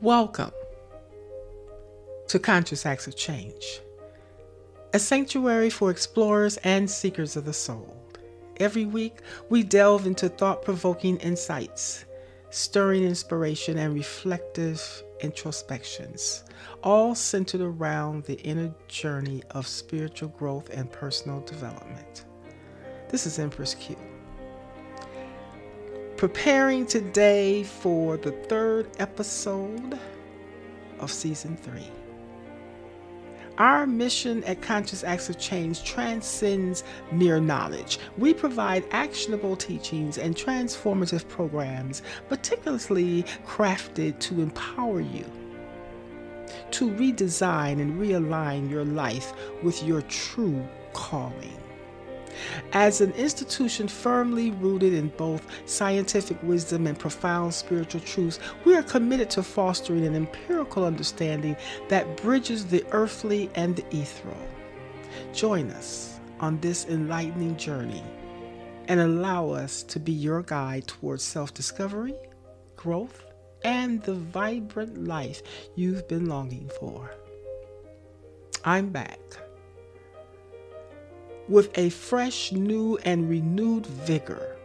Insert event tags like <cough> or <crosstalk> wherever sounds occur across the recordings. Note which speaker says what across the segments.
Speaker 1: Welcome to Conscious Acts of Change, a sanctuary for explorers and seekers of the soul. Every week, we delve into thought provoking insights, stirring inspiration, and reflective introspections, all centered around the inner journey of spiritual growth and personal development. This is Empress Q. Preparing today for the third episode of season three. Our mission at Conscious Acts of Change transcends mere knowledge. We provide actionable teachings and transformative programs, meticulously crafted to empower you to redesign and realign your life with your true calling. As an institution firmly rooted in both scientific wisdom and profound spiritual truths, we are committed to fostering an empirical understanding that bridges the earthly and the ethereal. Join us on this enlightening journey and allow us to be your guide towards self discovery, growth, and the vibrant life you've been longing for. I'm back with a fresh, new, and renewed vigor.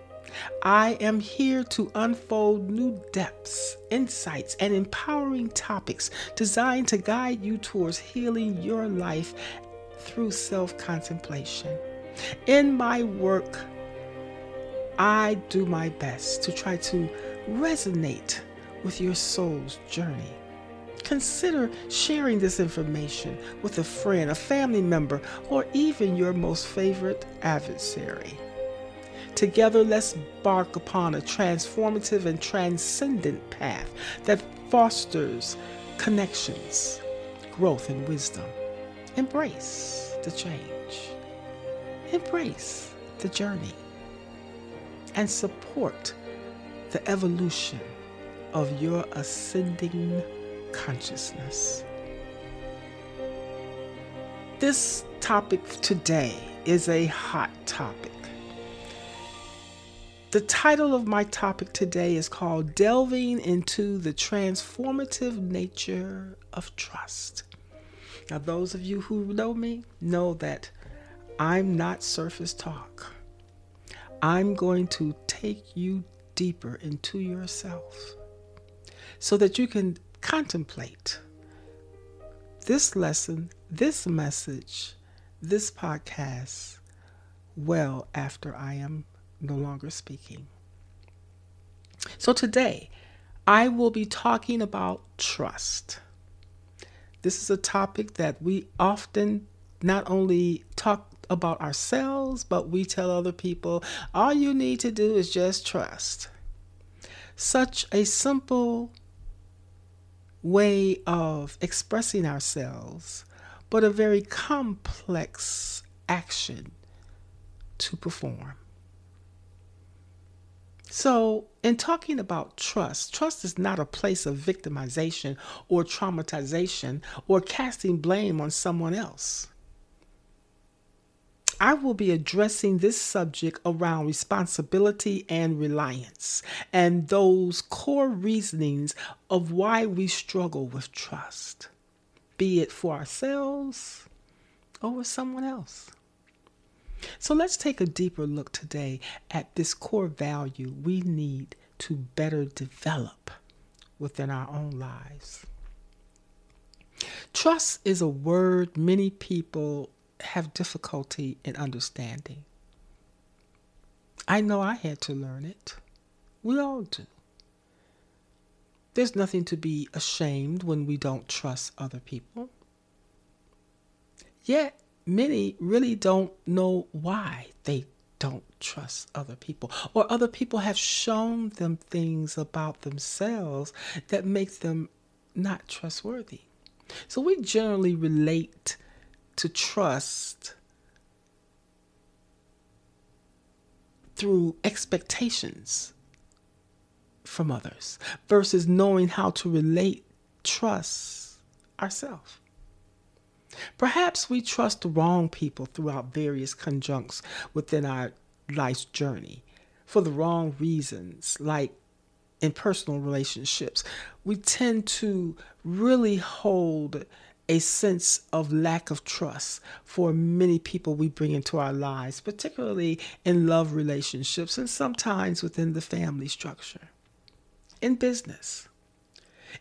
Speaker 1: I am here to unfold new depths, insights, and empowering topics designed to guide you towards healing your life through self contemplation. In my work, I do my best to try to resonate with your soul's journey consider sharing this information with a friend, a family member, or even your most favorite adversary. Together, let's embark upon a transformative and transcendent path that fosters connections, growth, and wisdom. Embrace the change, embrace the journey, and support the evolution of your ascending consciousness. This topic today is a hot topic. The title of my topic today is called Delving into the Transformative Nature of Trust. Now, those of you who know me know that I'm not surface talk. I'm going to take you deeper into yourself so that you can contemplate this lesson, this message, this podcast well after I am no longer speaking. So today, I will be talking about trust. This is a topic that we often not only talk about ourselves, but we tell other people all you need to do is just trust. Such a simple way of expressing ourselves, but a very complex action to perform. So, in talking about trust, trust is not a place of victimization or traumatization or casting blame on someone else. I will be addressing this subject around responsibility and reliance and those core reasonings of why we struggle with trust, be it for ourselves or with someone else. So let's take a deeper look today at this core value we need to better develop within our own lives. Trust is a word many people have difficulty in understanding. I know I had to learn it. We all do. There's nothing to be ashamed when we don't trust other people. Yet, many really don't know why they don't trust other people, or other people have shown them things about themselves that make them not trustworthy. So, we generally relate to trust through expectations from others versus knowing how to relate trust ourselves. Perhaps we trust the wrong people throughout various conjuncts within our life's journey for the wrong reasons, like in personal relationships, we tend to really hold a sense of lack of trust for many people we bring into our lives, particularly in love relationships and sometimes within the family structure, in business,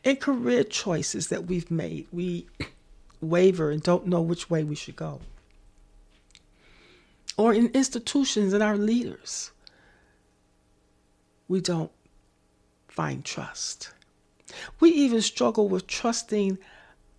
Speaker 1: in career choices that we've made. We <clears throat> waver and don't know which way we should go. Or in institutions and our leaders, we don't find trust. We even struggle with trusting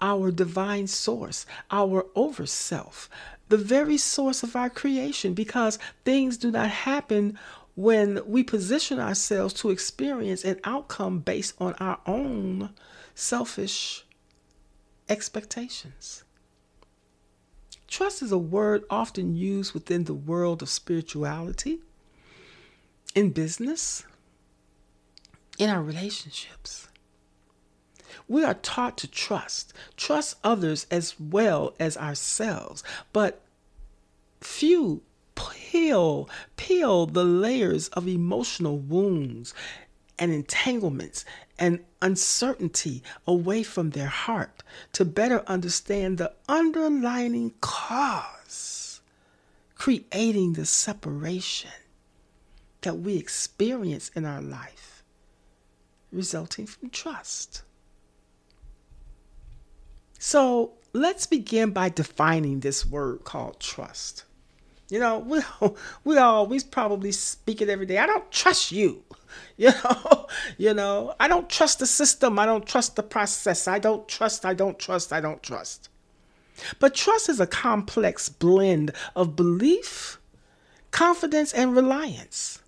Speaker 1: our divine source, our overself, the very source of our creation, because things do not happen when we position ourselves to experience an outcome based on our own selfish expectations. Trust is a word often used within the world of spirituality, in business, in our relationships. We are taught to trust, trust others as well as ourselves, but few peel, peel the layers of emotional wounds and entanglements and uncertainty away from their heart to better understand the underlying cause, creating the separation that we experience in our life, resulting from trust. So let's begin by defining this word called trust. You know, we <laughs> we always probably speak it every day. I don't trust you. <laughs> You know, <laughs> you know, I don't trust the system. I don't trust the process. I don't trust. I don't trust. I don't trust. But trust is a complex blend of belief, confidence, and reliance.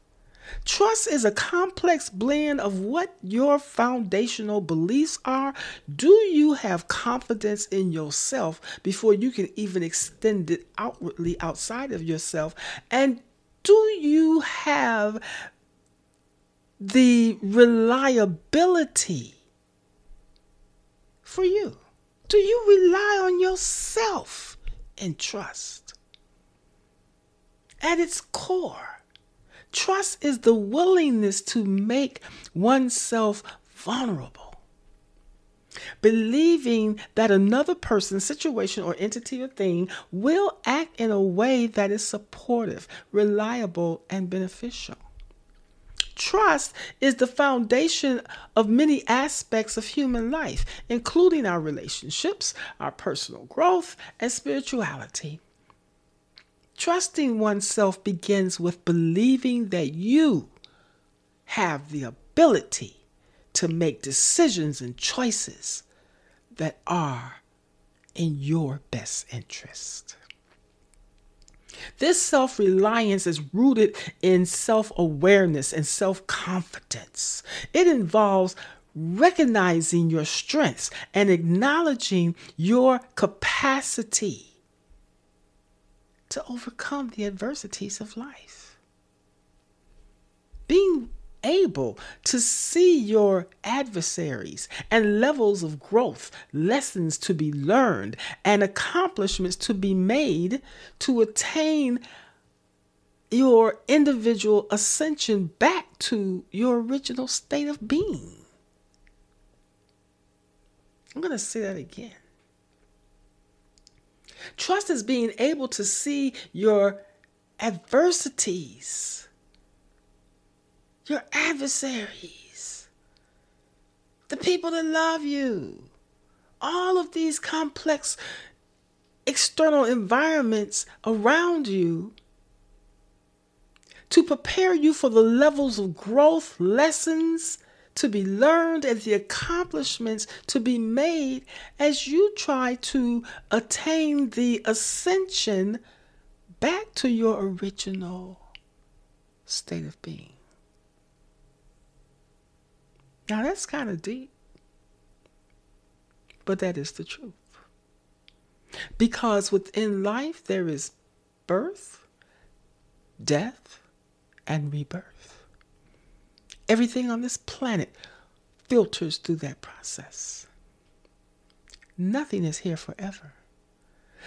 Speaker 1: Trust is a complex blend of what your foundational beliefs are. Do you have confidence in yourself before you can even extend it outwardly outside of yourself? And do you have the reliability for you? Do you rely on yourself in trust? At its core, Trust is the willingness to make oneself vulnerable. Believing that another person, situation, or entity or thing will act in a way that is supportive, reliable, and beneficial. Trust is the foundation of many aspects of human life, including our relationships, our personal growth, and spirituality. Trusting oneself begins with believing that you have the ability to make decisions and choices that are in your best interest. This self reliance is rooted in self awareness and self confidence. It involves recognizing your strengths and acknowledging your capacity to overcome the adversities of life. Being able to see your adversaries and levels of growth, lessons to be learned, and accomplishments to be made to attain your individual ascension back to your original state of being. I'm going to say that again. Trust is being able to see your adversities, your adversaries, the people that love you, all of these complex external environments around you to prepare you for the levels of growth, lessons, to be learned and the accomplishments to be made as you try to attain the ascension back to your original state of being. Now that's kind of deep, but that is the truth. Because within life there is birth, death, and rebirth. Everything on this planet filters through that process. Nothing is here forever.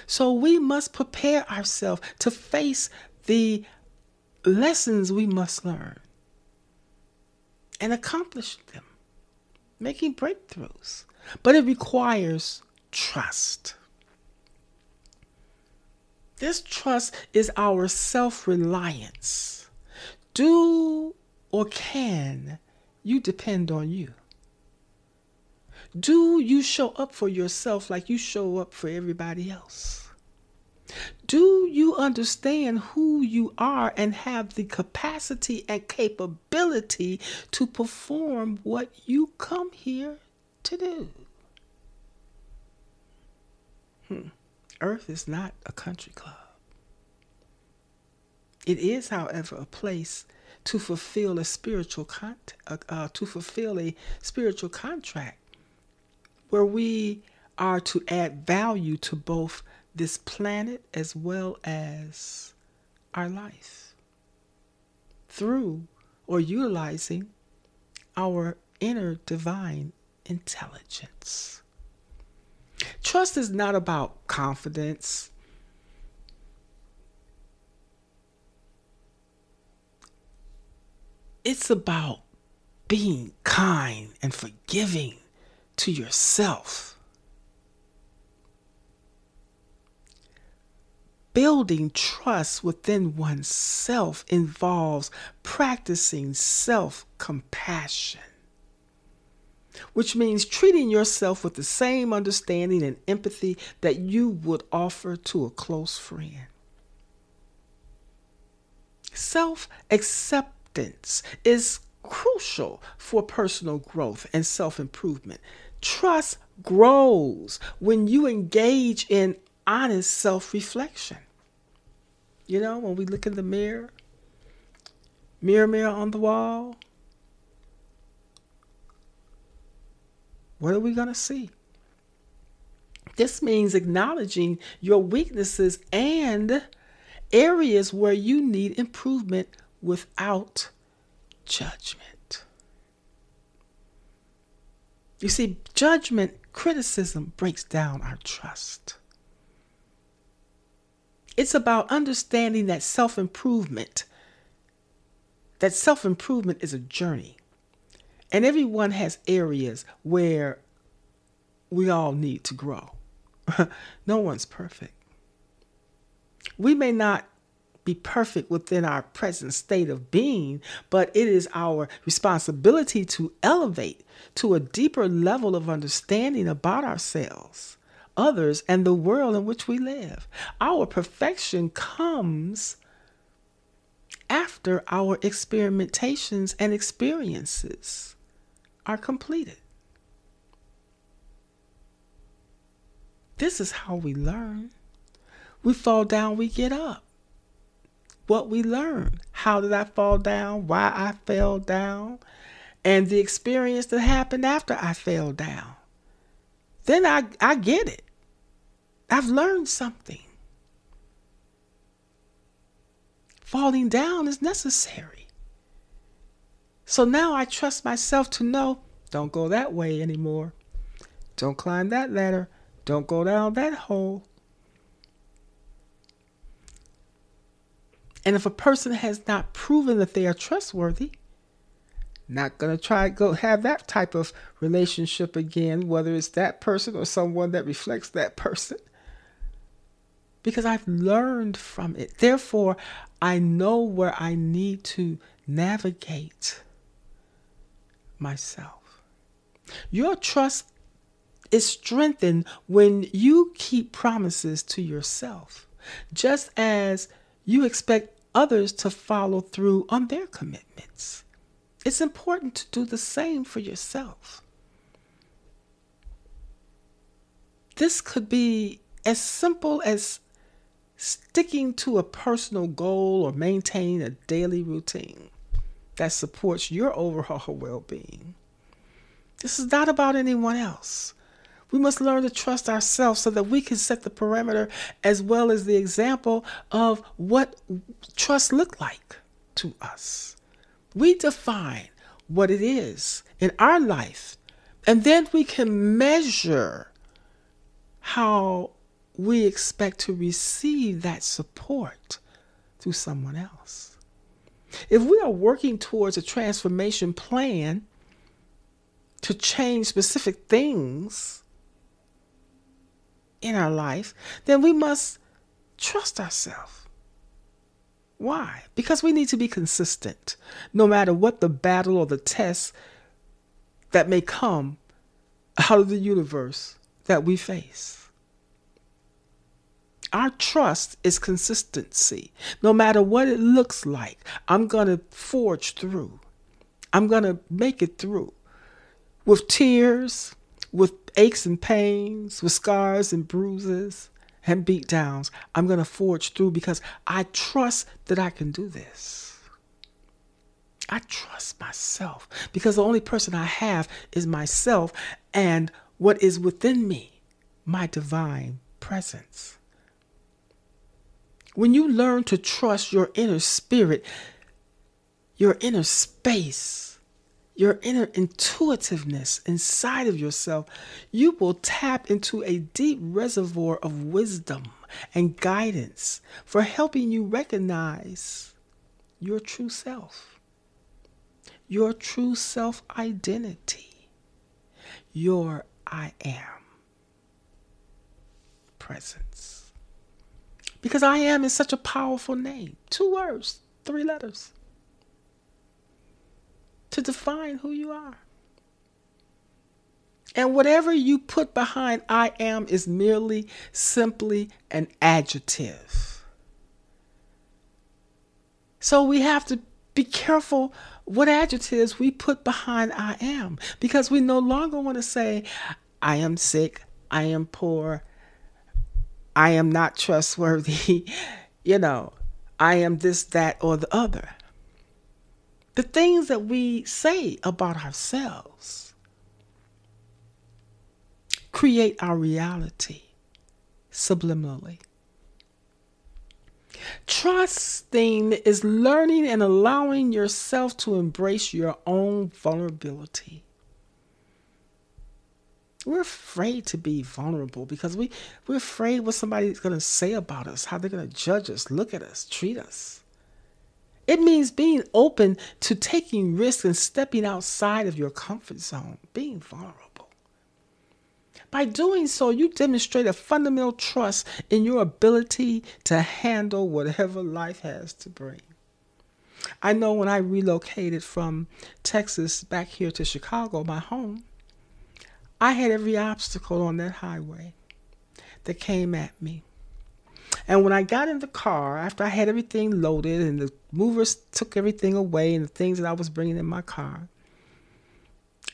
Speaker 1: So we must prepare ourselves to face the lessons we must learn and accomplish them, making breakthroughs. But it requires trust. This trust is our self reliance. Do or can you depend on you? Do you show up for yourself like you show up for everybody else? Do you understand who you are and have the capacity and capability to perform what you come here to do? Hmm. Earth is not a country club. It is, however, a place to fulfill a spiritual con- uh, uh, to fulfill a spiritual contract where we are to add value to both this planet as well as our life through or utilizing our inner divine intelligence. Trust is not about confidence. It's about being kind and forgiving to yourself. Building trust within oneself involves practicing self compassion which means treating yourself with the same understanding and empathy that you would offer to a close friend. Self acceptance is crucial for personal growth and self improvement. Trust grows when you engage in honest self reflection. You know, when we look in the mirror, mirror, mirror on the wall, What are we going to see? This means acknowledging your weaknesses and areas where you need improvement without judgment. You see, judgment, criticism breaks down our trust. It's about understanding that self improvement, that self improvement is a journey. And everyone has areas where we all need to grow. <laughs> no one's perfect. We may not be perfect within our present state of being, but it is our responsibility to elevate to a deeper level of understanding about ourselves, others, and the world in which we live. Our perfection comes after our experimentations and experiences are completed. This is how we learn. We fall down, we get up. What we learn. How did I fall down? Why I fell down? And the experience that happened after I fell down. Then I, I get it. I've learned something. Falling down is necessary. So now I trust myself to know don't go that way anymore. Don't climb that ladder. Don't go down that hole. And if a person has not proven that they are trustworthy, not going to try to go have that type of relationship again, whether it's that person or someone that reflects that person. Because I've learned from it. Therefore, I know where I need to navigate myself. Your trust is strengthened when you keep promises to yourself, just as you expect others to follow through on their commitments. It's important to do the same for yourself. This could be as simple as sticking to a personal goal or maintaining a daily routine that supports your overall well being. This is not about anyone else. We must learn to trust ourselves so that we can set the parameter as well as the example of what trust look like to us. We define what it is in our life, and then we can measure how we expect to receive that support through someone else. If we are working towards a transformation plan to change specific things in our life, then we must trust ourselves. Why? Because we need to be consistent no matter what the battle or the test that may come out of the universe that we face. Our trust is consistency. No matter what it looks like, I'm going to forge through. I'm going to make it through with tears, with aches and pains, with scars and bruises and beatdowns. I'm going to forge through because I trust that I can do this. I trust myself because the only person I have is myself and what is within me, my divine presence. When you learn to trust your inner spirit, your inner space, your inner intuitiveness inside of yourself, you will tap into a deep reservoir of wisdom and guidance for helping you recognize your true self, your true self identity, your I am presence. Because I am is such a powerful name. Two words, three letters to define who you are. And whatever you put behind I am is merely simply an adjective. So we have to be careful what adjectives we put behind I am because we no longer want to say, I am sick, I am poor, I am not trustworthy, <laughs> you know, I am this, that, or the other. The things that we say about ourselves create our reality subliminally. Trusting is learning and allowing yourself to embrace your own vulnerability. We're afraid to be vulnerable because we, we're afraid what somebody's going to say about us, how they're going to judge us, look at us, treat us. It means being open to taking risks and stepping outside of your comfort zone, being vulnerable. By doing so, you demonstrate a fundamental trust in your ability to handle whatever life has to bring. I know when I relocated from Texas back here to Chicago, my home, I had every obstacle on that highway that came at me. And when I got in the car, after I had everything loaded and the movers took everything away and the things that I was bringing in my car,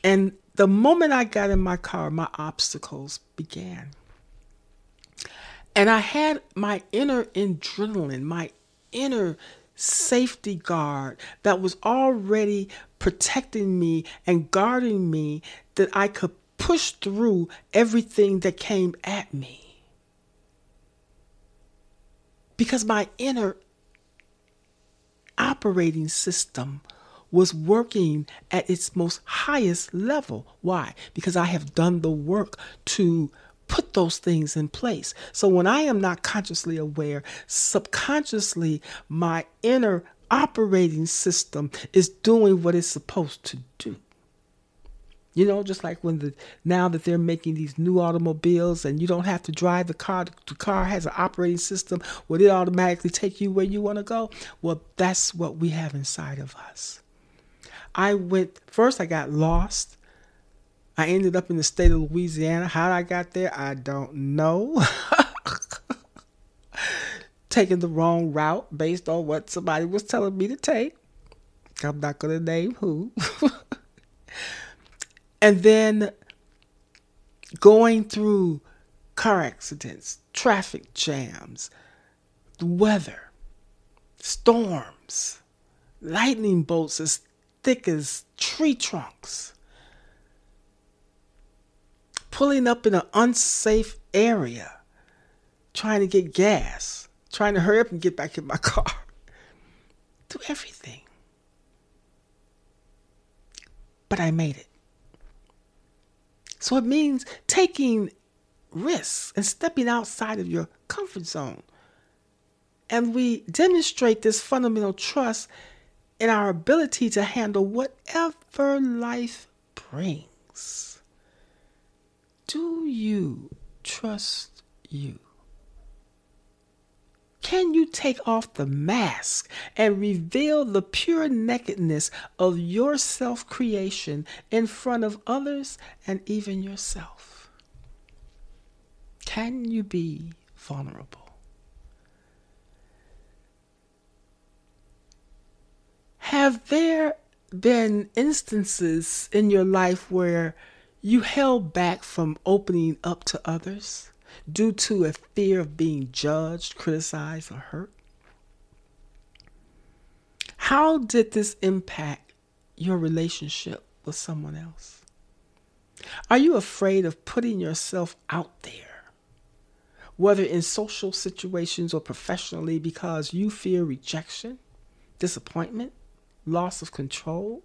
Speaker 1: and the moment I got in my car, my obstacles began. And I had my inner adrenaline, my inner safety guard that was already protecting me and guarding me that I could push through everything that came at me. Because my inner operating system was working at its most highest level. Why? Because I have done the work to put those things in place. So when I am not consciously aware, subconsciously, my inner operating system is doing what it's supposed to do. You know, just like when the now that they're making these new automobiles and you don't have to drive the car, the car has an operating system where it automatically take you where you want to go. Well, that's what we have inside of us. I went first I got lost. I ended up in the state of Louisiana. How I got there, I don't know. <laughs> Taking the wrong route based on what somebody was telling me to take. I'm not going to name who. <laughs> And then going through car accidents, traffic jams, the weather, storms, lightning bolts as thick as tree trunks, pulling up in an unsafe area, trying to get gas, trying to hurry up and get back in my <laughs> car. Do everything. But I made it. So it means taking risks and stepping outside of your comfort zone. And we demonstrate this fundamental trust in our ability to handle whatever life brings. Do you trust you? Can you take off the mask and reveal the pure nakedness of your self creation in front of others and even yourself? Can you be vulnerable? Have there been instances in your life where you held back from opening up to others? Due to a fear of being judged, criticized, or hurt? How did this impact your relationship with someone else? Are you afraid of putting yourself out there, whether in social situations or professionally, because you fear rejection, disappointment, loss of control,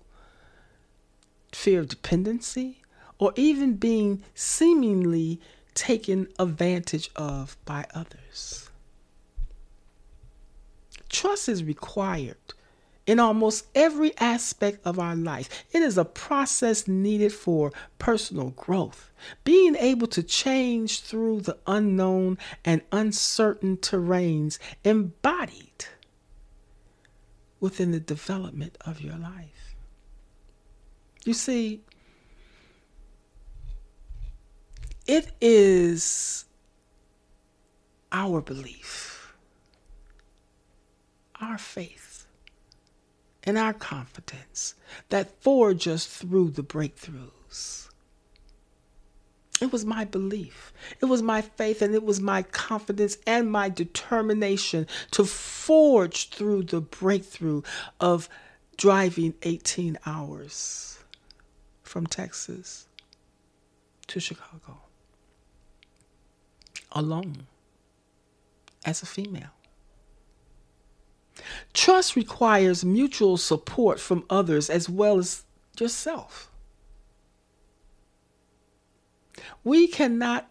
Speaker 1: fear of dependency, or even being seemingly taken advantage of by others. Trust is required in almost every aspect of our life. It is a process needed for personal growth, being able to change through the unknown and uncertain terrains embodied within the development of your life. You see, It is our belief, our faith, and our confidence that forge us through the breakthroughs. It was my belief. It was my faith and it was my confidence and my determination to forge through the breakthrough of driving 18 hours from Texas to Chicago alone as a female. Trust requires mutual support from others as well as yourself. We cannot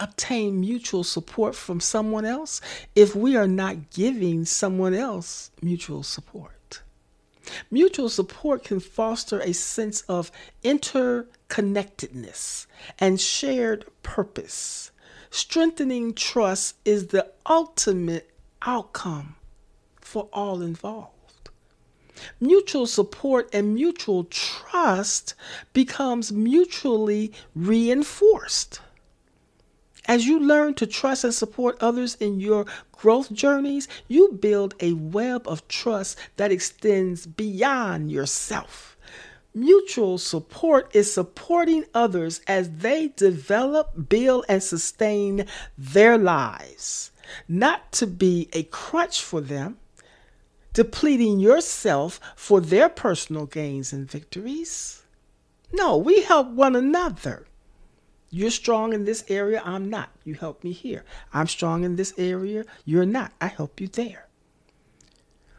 Speaker 1: obtain mutual support from someone else if we are not giving someone else mutual support. Mutual support can foster a sense of interconnectedness and shared purpose. Strengthening trust is the ultimate outcome for all involved. Mutual support and mutual trust becomes mutually reinforced. As you learn to trust and support others in your growth journeys, you build a web of trust that extends beyond yourself. Mutual support is supporting others as they develop, build, and sustain their lives, not to be a crutch for them, depleting yourself for their personal gains and victories. No, we help one another. You're strong in this area, I'm not. You help me here. I'm strong in this area, you're not. I help you there.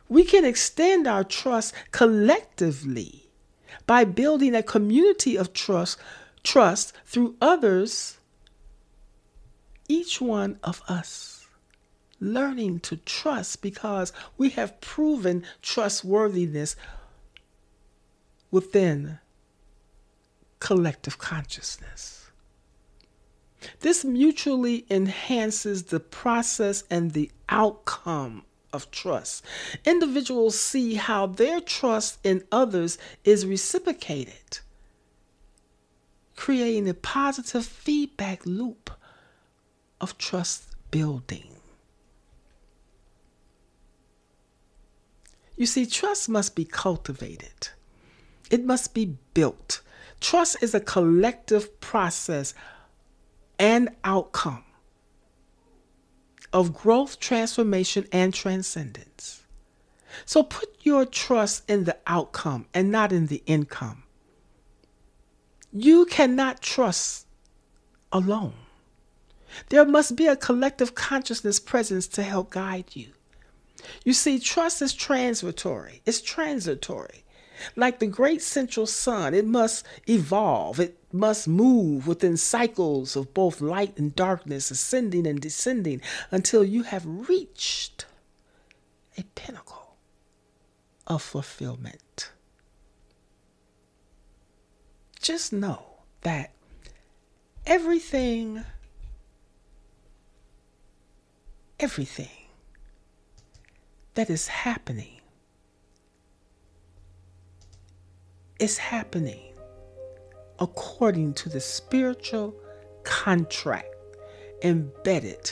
Speaker 1: We can extend our trust collectively by building a community of trust trust through others each one of us learning to trust because we have proven trustworthiness within collective consciousness. This mutually enhances the process and the outcome of trust. Individuals see how their trust in others is reciprocated, creating a positive feedback loop of trust building. You see, trust must be cultivated, it must be built. Trust is a collective process and outcome of growth, transformation, and transcendence. So put your trust in the outcome and not in the income. You cannot trust alone. There must be a collective consciousness presence to help guide you. You see, trust is transitory, it's transitory. Like the great central sun, it must evolve, it must move within cycles of both light and darkness, ascending and descending until you have reached a pinnacle. of fulfillment. Just know that everything, everything that is happening is happening according to the spiritual contract embedded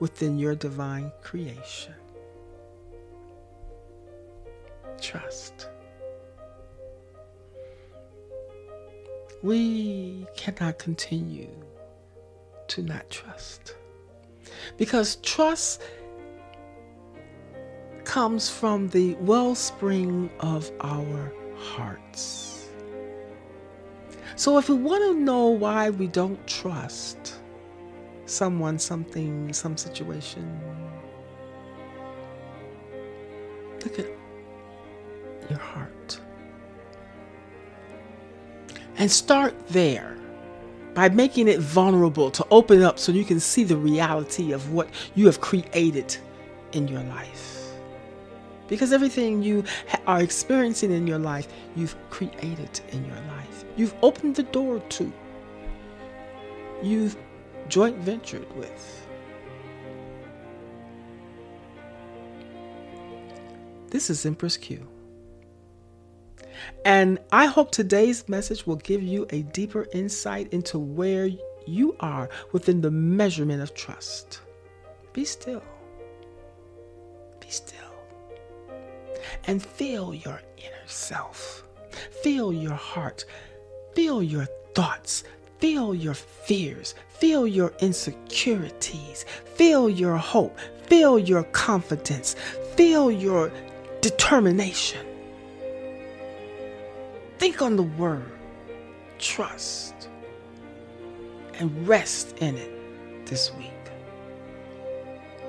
Speaker 1: within your divine creation. Trust. We cannot continue to not trust. Because trust comes from the wellspring of our hearts. So if we want to know why we don't trust someone, something, some situation, look at your heart. And start there by making it vulnerable to open up so you can see the reality of what you have created in your life. Because everything you ha- are experiencing in your life, you've created in your life. You've opened the door to. You've joint ventured with. This is Empress Q. And I hope today's message will give you a deeper insight into where you are within the measurement of trust. Be still. Be still. And feel your inner self. Feel your heart. Feel your thoughts. Feel your fears. Feel your insecurities. Feel your hope. Feel your confidence. Feel your determination. Think on the word trust and rest in it this week.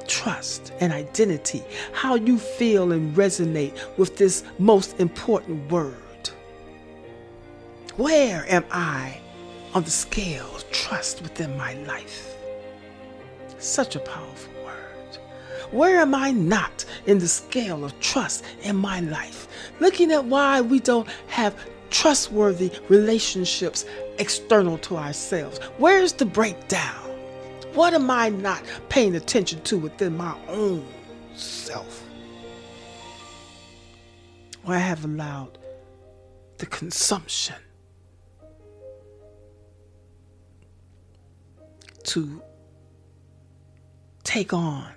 Speaker 1: Trust and identity, how you feel and resonate with this most important word. Where am I on the scale of trust within my life? Such a powerful word. Where am I not in the scale of trust in my life? Looking at why we don't have trustworthy relationships external to ourselves. Where's the breakdown? What am I not paying attention to within my own self? Where I have allowed the consumption to take on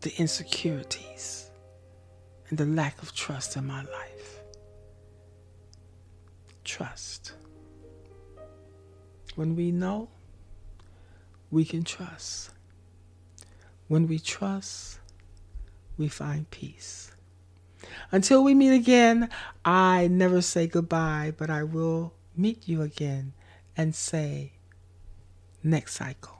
Speaker 1: the insecurities and the lack of trust in my life. Trust. When we know, we can trust. When we trust, we find peace. Until we meet again, I never say goodbye, but I will meet you again and say next cycle.